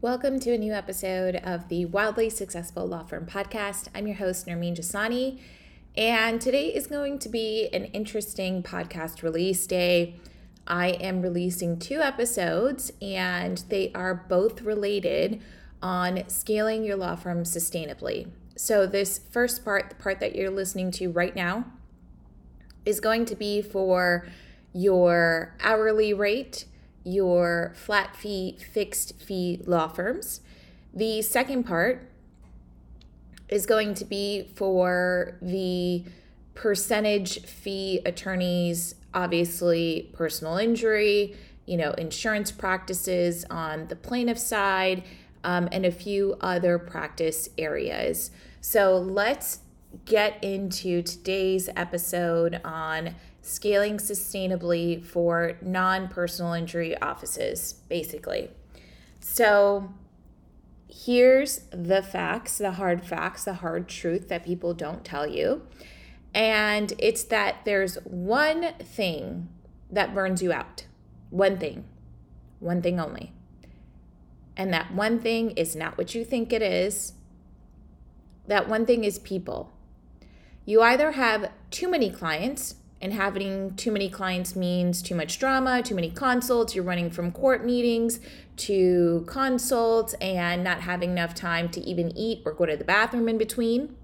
Welcome to a new episode of the Wildly Successful Law Firm Podcast. I'm your host, Nermeen Jasani, and today is going to be an interesting podcast release day. I am releasing two episodes, and they are both related on scaling your law firm sustainably. So, this first part, the part that you're listening to right now, is going to be for your hourly rate your flat fee, fixed fee law firms. The second part is going to be for the percentage fee attorneys, obviously, personal injury, you know, insurance practices on the plaintiff side, um, and a few other practice areas. So let's get into today's episode on scaling sustainably for non personal injury offices, basically. So, here's the facts, the hard facts, the hard truth that people don't tell you. And it's that there's one thing that burns you out. One thing. One thing only. And that one thing is not what you think it is. That one thing is people. You either have too many clients and having too many clients means too much drama, too many consults. You're running from court meetings to consults and not having enough time to even eat or go to the bathroom in between.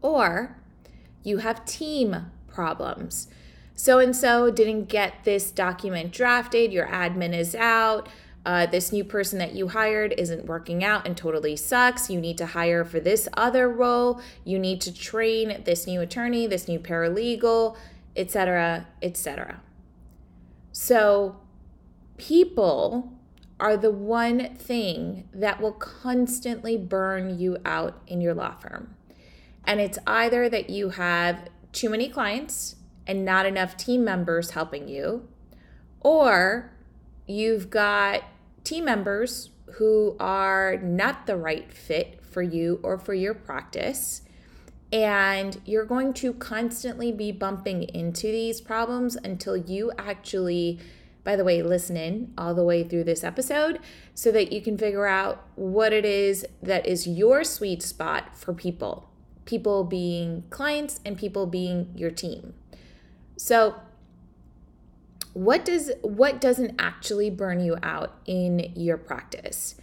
Or you have team problems. So and so didn't get this document drafted, your admin is out uh, this new person that you hired isn't working out and totally sucks. You need to hire for this other role. You need to train this new attorney, this new paralegal, etc., etc. So, people are the one thing that will constantly burn you out in your law firm. And it's either that you have too many clients and not enough team members helping you, or you've got team members who are not the right fit for you or for your practice. And you're going to constantly be bumping into these problems until you actually, by the way, listen in all the way through this episode so that you can figure out what it is that is your sweet spot for people. People being clients and people being your team. So, what does what doesn't actually burn you out in your practice?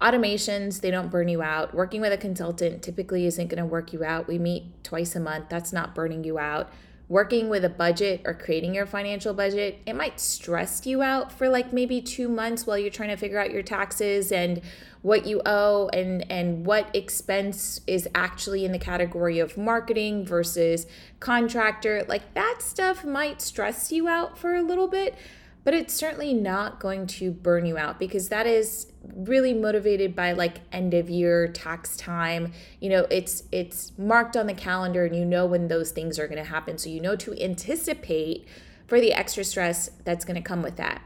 Automations they don't burn you out. Working with a consultant typically isn't going to work you out. We meet twice a month. That's not burning you out working with a budget or creating your financial budget it might stress you out for like maybe 2 months while you're trying to figure out your taxes and what you owe and and what expense is actually in the category of marketing versus contractor. Like that stuff might stress you out for a little bit but it's certainly not going to burn you out because that is really motivated by like end of year tax time. You know it's it's marked on the calendar and you know when those things are going to happen. So you know to anticipate for the extra stress that's going to come with that.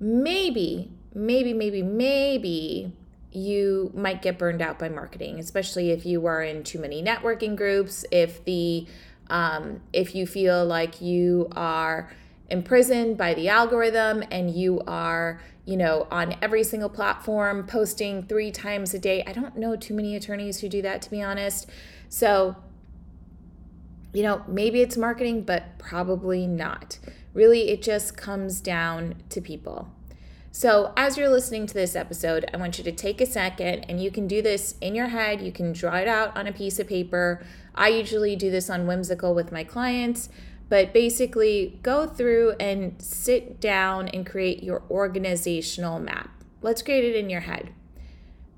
Maybe maybe, maybe, maybe you might get burned out by marketing, especially if you are in too many networking groups, if the um, if you feel like you are imprisoned by the algorithm and you are you know on every single platform posting three times a day. I don't know too many attorneys who do that to be honest. So you know maybe it's marketing but probably not. Really it just comes down to people. So, as you're listening to this episode, I want you to take a second and you can do this in your head. You can draw it out on a piece of paper. I usually do this on Whimsical with my clients, but basically go through and sit down and create your organizational map. Let's create it in your head.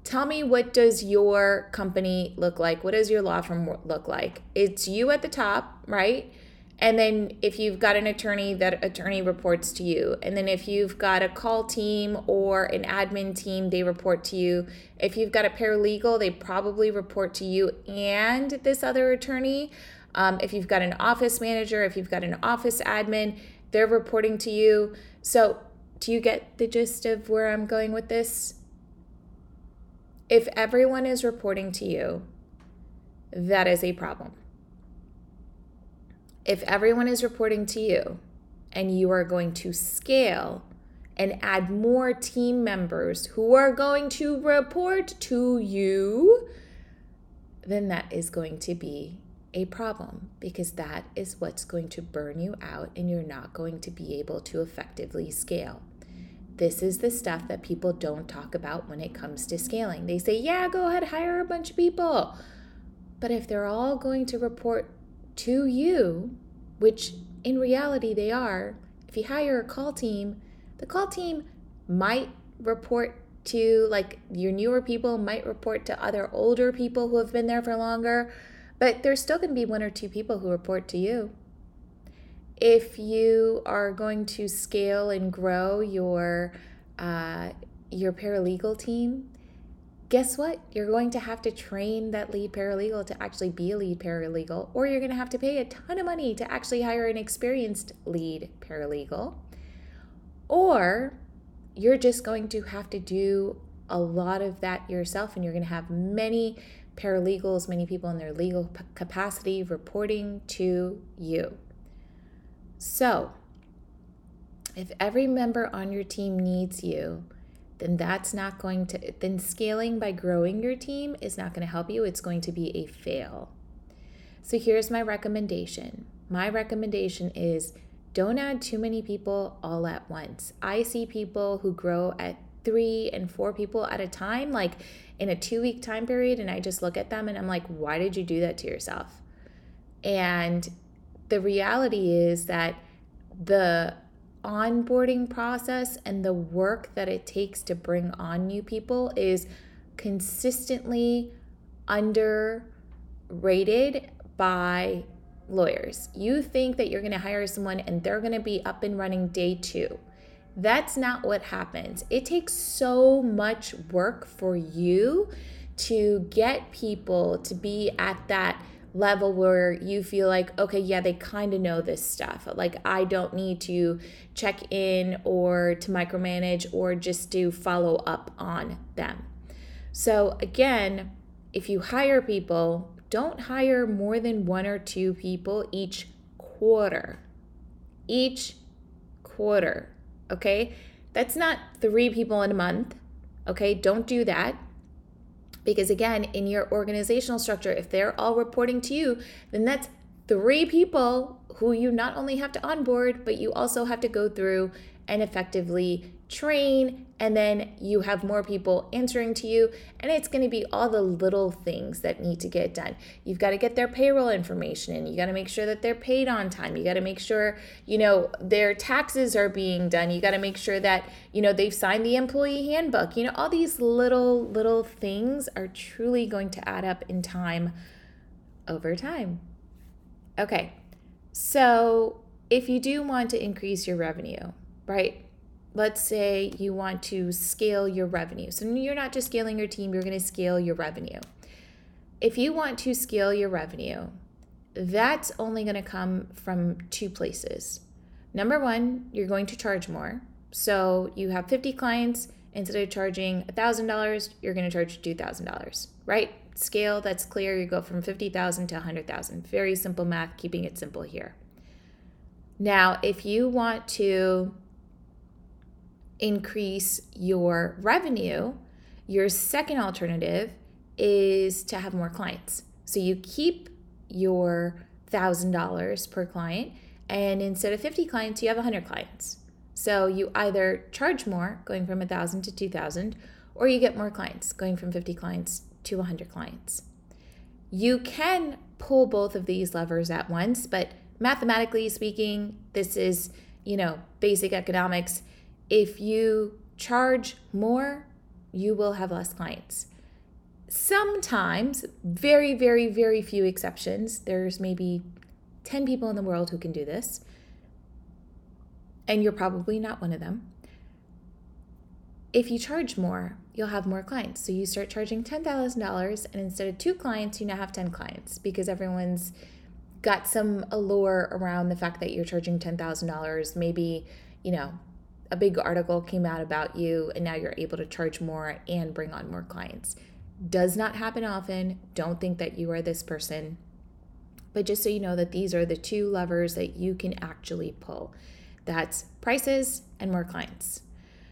Tell me what does your company look like? What does your law firm look like? It's you at the top, right? And then if you've got an attorney, that attorney reports to you. And then if you've got a call team or an admin team, they report to you. If you've got a paralegal, they probably report to you and this other attorney. Um, if you've got an office manager, if you've got an office admin, they're reporting to you. So, do you get the gist of where I'm going with this? If everyone is reporting to you, that is a problem if everyone is reporting to you and you are going to scale and add more team members who are going to report to you, then that is going to be a problem because that is what's going to burn you out and you're not going to be able to effectively scale. This is the stuff that people don't talk about when it comes to scaling. They say, yeah, go ahead, hire a bunch of people. But if they're all going to report to you, which in reality they are, if you hire a call team, the call team might report to like your newer people might report to other older people who have been there for longer, but there's still going to be one or two people who report to you. If you are going to scale and grow your uh, your paralegal team, guess what? You're going to have to train that lead paralegal to actually be a lead paralegal, or you're going to have to pay a ton of money to actually hire an experienced lead paralegal. Or you're just going to have to do a lot of that yourself, and you're going to have many paralegals, many people in their legal capacity reporting to you. So, if every member on your team needs you, then that's not going to, then scaling by growing your team is not going to help you. It's going to be a fail. So here's my recommendation. My recommendation is don't add too many people all at once. I see people who grow at three and four people at a time, like in a two week time period, and I just look at them and I'm like, why did you do that to yourself? And the reality is that the onboarding process and the work that it takes to bring on new people is consistently underrated by lawyers. You think that you're going to hire someone and they're going to be up and running day two. That's not what happens. It takes so much work for you to get people to be at that level where you feel like, okay, yeah, they kind of know this stuff. Like, I don't need to check in or to micromanage or just do follow up on them. So, again, if you hire people, don't hire more than one or two people each quarter. Each quarter, okay? That's not three people in a month, okay? Don't do that. Because again, in your organizational structure, if they're all reporting to you, then that's three people who you not only have to onboard, but you also have to go through and effectively train and then you have more people answering to you and it's going to be all the little things that need to get done. You've got to get their payroll information and you got to make sure that they're paid on time you got to make sure you know their taxes are being done you got to make sure that you know they've signed the employee handbook. You know all these little little things are truly going to add up in time over time. Okay so if you do want to increase your revenue right let's say you want to scale your revenue. So you're not just scaling your team, you're going to scale your revenue. If you want to scale your revenue, that's only going to come from two places. Number one, you're going to charge more. So you have 50 clients, instead of charging $1,000, you're going to charge $2,000, right? Scale, that's clear. You go from 50,000 to 100,000. Very simple math, keeping it simple here. Now, if you want to increase your revenue, your second alternative is to have more clients. So you keep your $1,000 per client, and instead of 50 clients, you have 100 clients. So you either charge more, going from 1,000 to 2,000, or you get more clients, going from 50 clients to 100 clients. You can pull both of these levers at once, but mathematically speaking, this is, you know, basic economics if you charge more, you will have less clients. Sometimes, very, very, very few exceptions, there's maybe 10 people in the world who can do this, and you're probably not one of them. If you charge more, you'll have more clients. So you start charging $10,000, and instead of two clients, you now have 10 clients because everyone's got some allure around the fact that you're charging $10,000. Maybe, you know, a big article came out about you and now you're able to charge more and bring on more clients. Does not happen often. Don't think that you are this person. But just so you know that these are the two levers that you can actually pull. That's prices and more clients.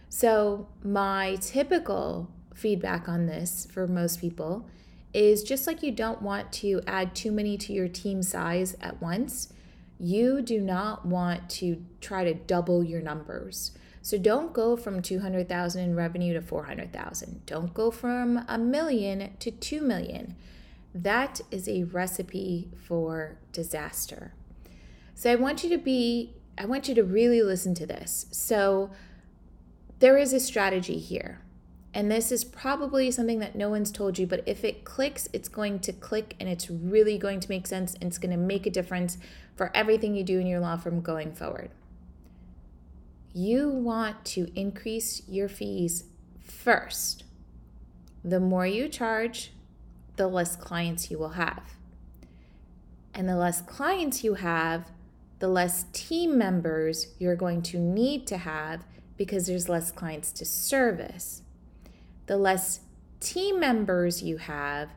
So, my typical feedback on this for most people is just like you don't want to add too many to your team size at once, you do not want to try to double your numbers. So don't go from 200,000 in revenue to 400,000. Don't go from a million to 2 million. That is a recipe for disaster. So I want you to be I want you to really listen to this. So there is a strategy here. And this is probably something that no one's told you, but if it clicks, it's going to click and it's really going to make sense and it's going to make a difference for everything you do in your law firm going forward. You want to increase your fees first. The more you charge, the less clients you will have. And the less clients you have, the less team members you're going to need to have because there's less clients to service. The less team members you have,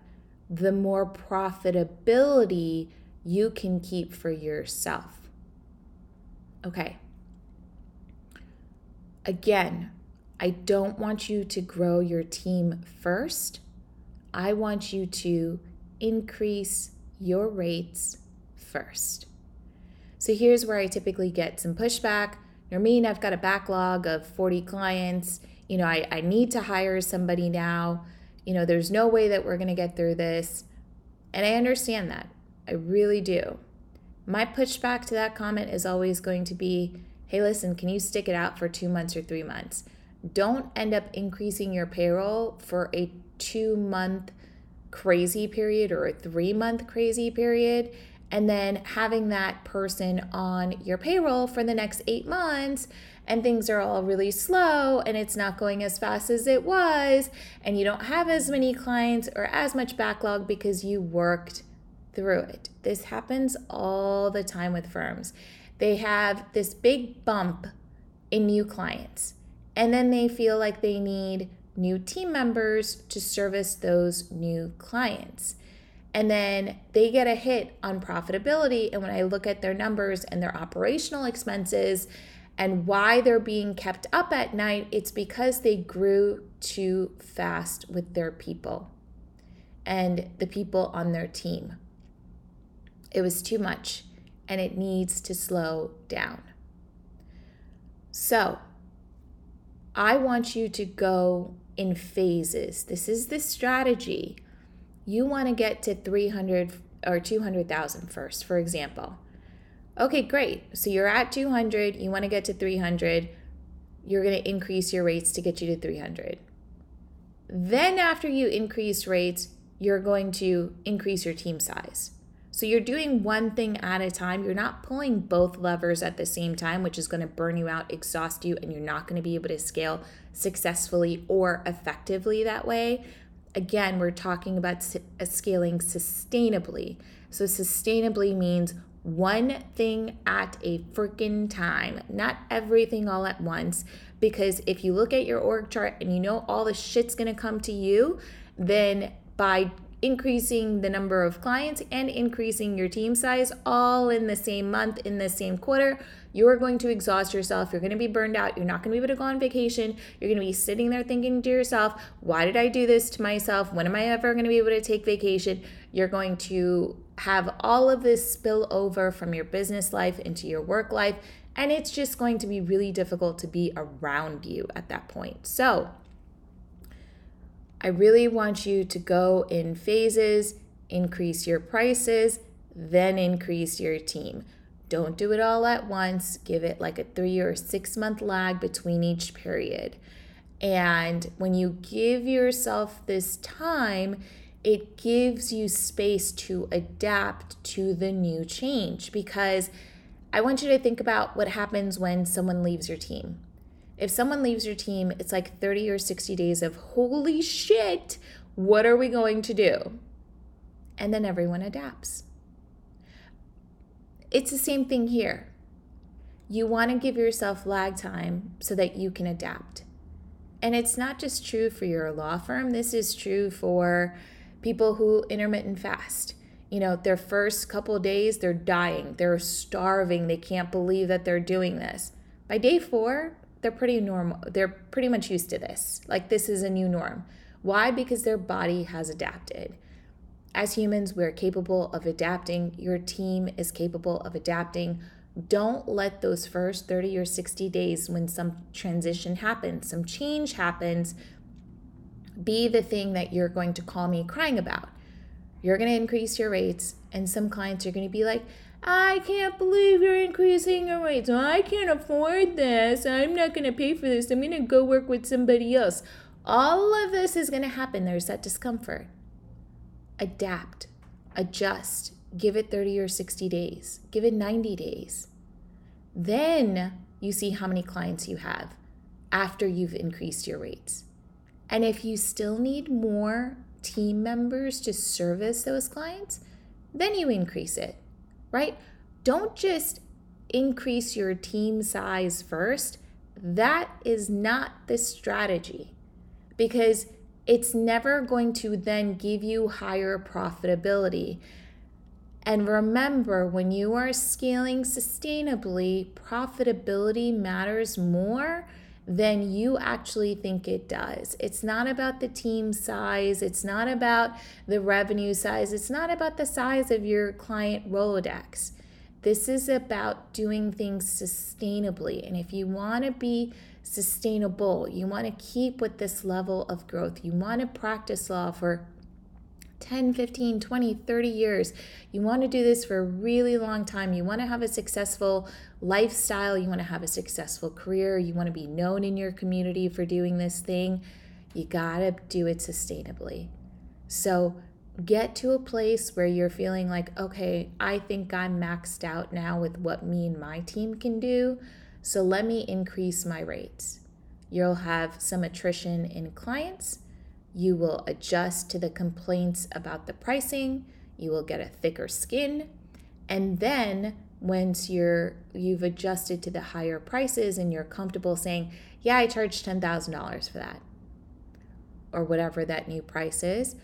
the more profitability you can keep for yourself. Okay. Again, I don't want you to grow your team first. I want you to increase your rates first. So here's where I typically get some pushback. Nermeen, I've got a backlog of 40 clients. You know, I, I need to hire somebody now. You know, there's no way that we're going to get through this. And I understand that. I really do. My pushback to that comment is always going to be hey, listen, can you stick it out for two months or three months? Don't end up increasing your payroll for a two month crazy period or a three month crazy period and then having that person on your payroll for the next eight months and things are all really slow and it's not going as fast as it was and you don't have as many clients or as much backlog because you worked through it. This happens all the time with firms. They have this big bump in new clients and then they feel like they need new team members to service those new clients and then they get a hit on profitability. And when I look at their numbers and their operational expenses and why they're being kept up at night, it's because they grew too fast with their people and the people on their team. It was too much and it needs to slow down. So, I want you to go in phases. This is the strategy you want to get to 300 or 200,000 first, for example. Okay, great. So you're at 200, you want to get to 300, you're going to increase your rates to get you to 300. Then, after you increase rates, you're going to increase your team size. So you're doing one thing at a time. You're not pulling both levers at the same time, which is going to burn you out, exhaust you, and you're not going to be able to scale successfully or effectively that way again, we're talking about uh, scaling sustainably. So, sustainably means one thing at a freaking time, not everything all at once. Because if you look at your org chart and you know all the shit's gonna come to you, then by increasing the number of clients and increasing your team size all in the same month, in the same quarter, you're going to exhaust yourself. You're going to be burned out. You're not going to be able to go on vacation. You're going to be sitting there thinking to yourself, why did I do this to myself? When am I ever going to be able to take vacation? You're going to have all of this spill over from your business life into your work life. And it's just going to be really difficult to be around you at that point. So, I really want you to go in phases, increase your prices, then increase your team. Don't do it all at once. Give it like a three or six month lag between each period. And when you give yourself this time, it gives you space to adapt to the new change because I want you to think about what happens when someone leaves your team. If someone leaves your team, it's like 30 or 60 days of holy shit, what are we going to do? And then everyone adapts. It's the same thing here. You want to give yourself lag time so that you can adapt. And it's not just true for your law firm, this is true for people who intermittent fast. You know, their first couple days, they're dying, they're starving, they can't believe that they're doing this. By day four, they're pretty normal. They're pretty much used to this. Like this is a new norm. Why? Because their body has adapted. As humans, we're capable of adapting. Your team is capable of adapting. Don't let those first 30 or 60 days when some transition happens, some change happens, be the thing that you're going to call me crying about. You're going to increase your rates, and some clients are going to be like, I can't believe you're increasing your rates. I can't afford this. I'm not going to pay for this. I'm going to go work with somebody else. All of this is going to happen. There's that discomfort. Adapt, adjust, give it 30 or 60 days, give it 90 days. Then you see how many clients you have after you've increased your rates. And if you still need more team members to service those clients, then you increase it, right? Don't just increase your team size first. That is not the strategy because it's never going to then give you higher profitability. And remember, when you are scaling sustainably, profitability matters more than you actually think it does. It's not about the team size, it's not about the revenue size, it's not about the size of your client Rolodex. This is about doing things sustainably. And if you want to be sustainable, you want to keep with this level of growth, you want to practice law for 10, 15, 20, 30 years. You want to do this for a really long time. You want to have a successful lifestyle. You want to have a successful career. You want to be known in your community for doing this thing. You got to do it sustainably. So get to a place where you're feeling like, okay, I think I'm maxed out now with what me and my team can do. So let me increase my rates. You'll have some attrition in clients you will adjust to the complaints about the pricing, you will get a thicker skin, and then once you're you've adjusted to the higher prices and you're comfortable saying, "Yeah, I charged $10,000 for that." or whatever that new price is,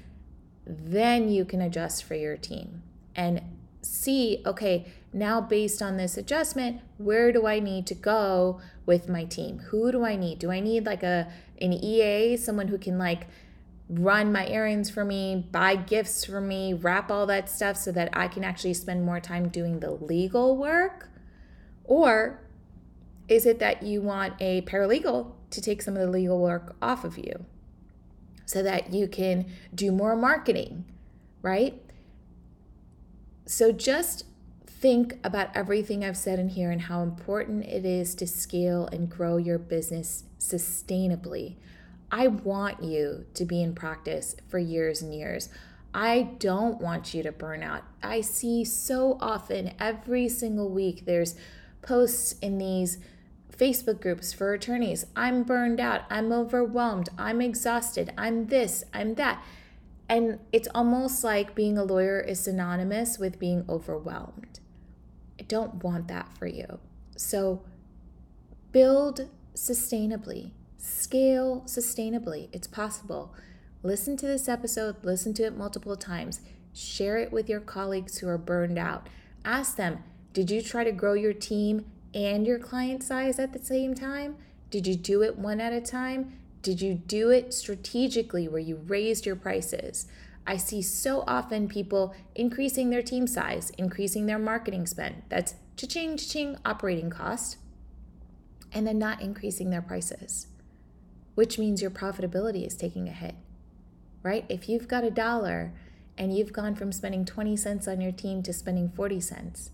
then you can adjust for your team and see, okay, now based on this adjustment, where do I need to go with my team? Who do I need? Do I need like a an EA, someone who can like run my errands for me, buy gifts for me, wrap all that stuff so that I can actually spend more time doing the legal work? Or is it that you want a paralegal to take some of the legal work off of you so that you can do more marketing, right? So just think about everything I've said in here and how important it is to scale and grow your business sustainably I want you to be in practice for years and years. I don't want you to burn out. I see so often every single week there's posts in these Facebook groups for attorneys. I'm burned out. I'm overwhelmed. I'm exhausted. I'm this. I'm that. And it's almost like being a lawyer is synonymous with being overwhelmed. I don't want that for you. So build sustainably Scale sustainably. It's possible. Listen to this episode, listen to it multiple times. Share it with your colleagues who are burned out. Ask them, did you try to grow your team and your client size at the same time? Did you do it one at a time? Did you do it strategically where you raised your prices? I see so often people increasing their team size, increasing their marketing spend. That's cha-ching, cha-ching operating cost, and then not increasing their prices which means your profitability is taking a hit, right? If you've got a dollar and you've gone from spending 20 cents on your team to spending 40 cents,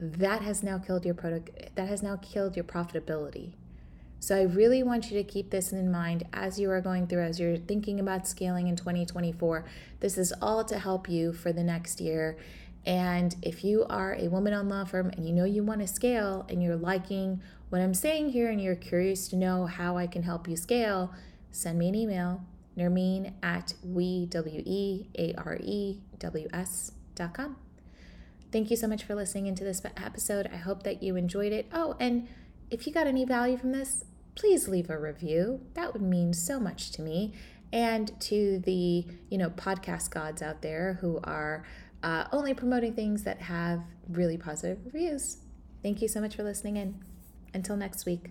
that has now killed your product that has now killed your profitability. So I really want you to keep this in mind as you are going through as you're thinking about scaling in 2024. This is all to help you for the next year. And if you are a woman on law firm and you know you want to scale and you're liking what I'm saying here and you're curious to know how I can help you scale, send me an email, Nermeen at we, W-E-A-R-E-W-S dot com. Thank you so much for listening into this episode. I hope that you enjoyed it. Oh, and if you got any value from this, please leave a review. That would mean so much to me and to the, you know, podcast gods out there who are uh, only promoting things that have really positive reviews. Thank you so much for listening in. Until next week.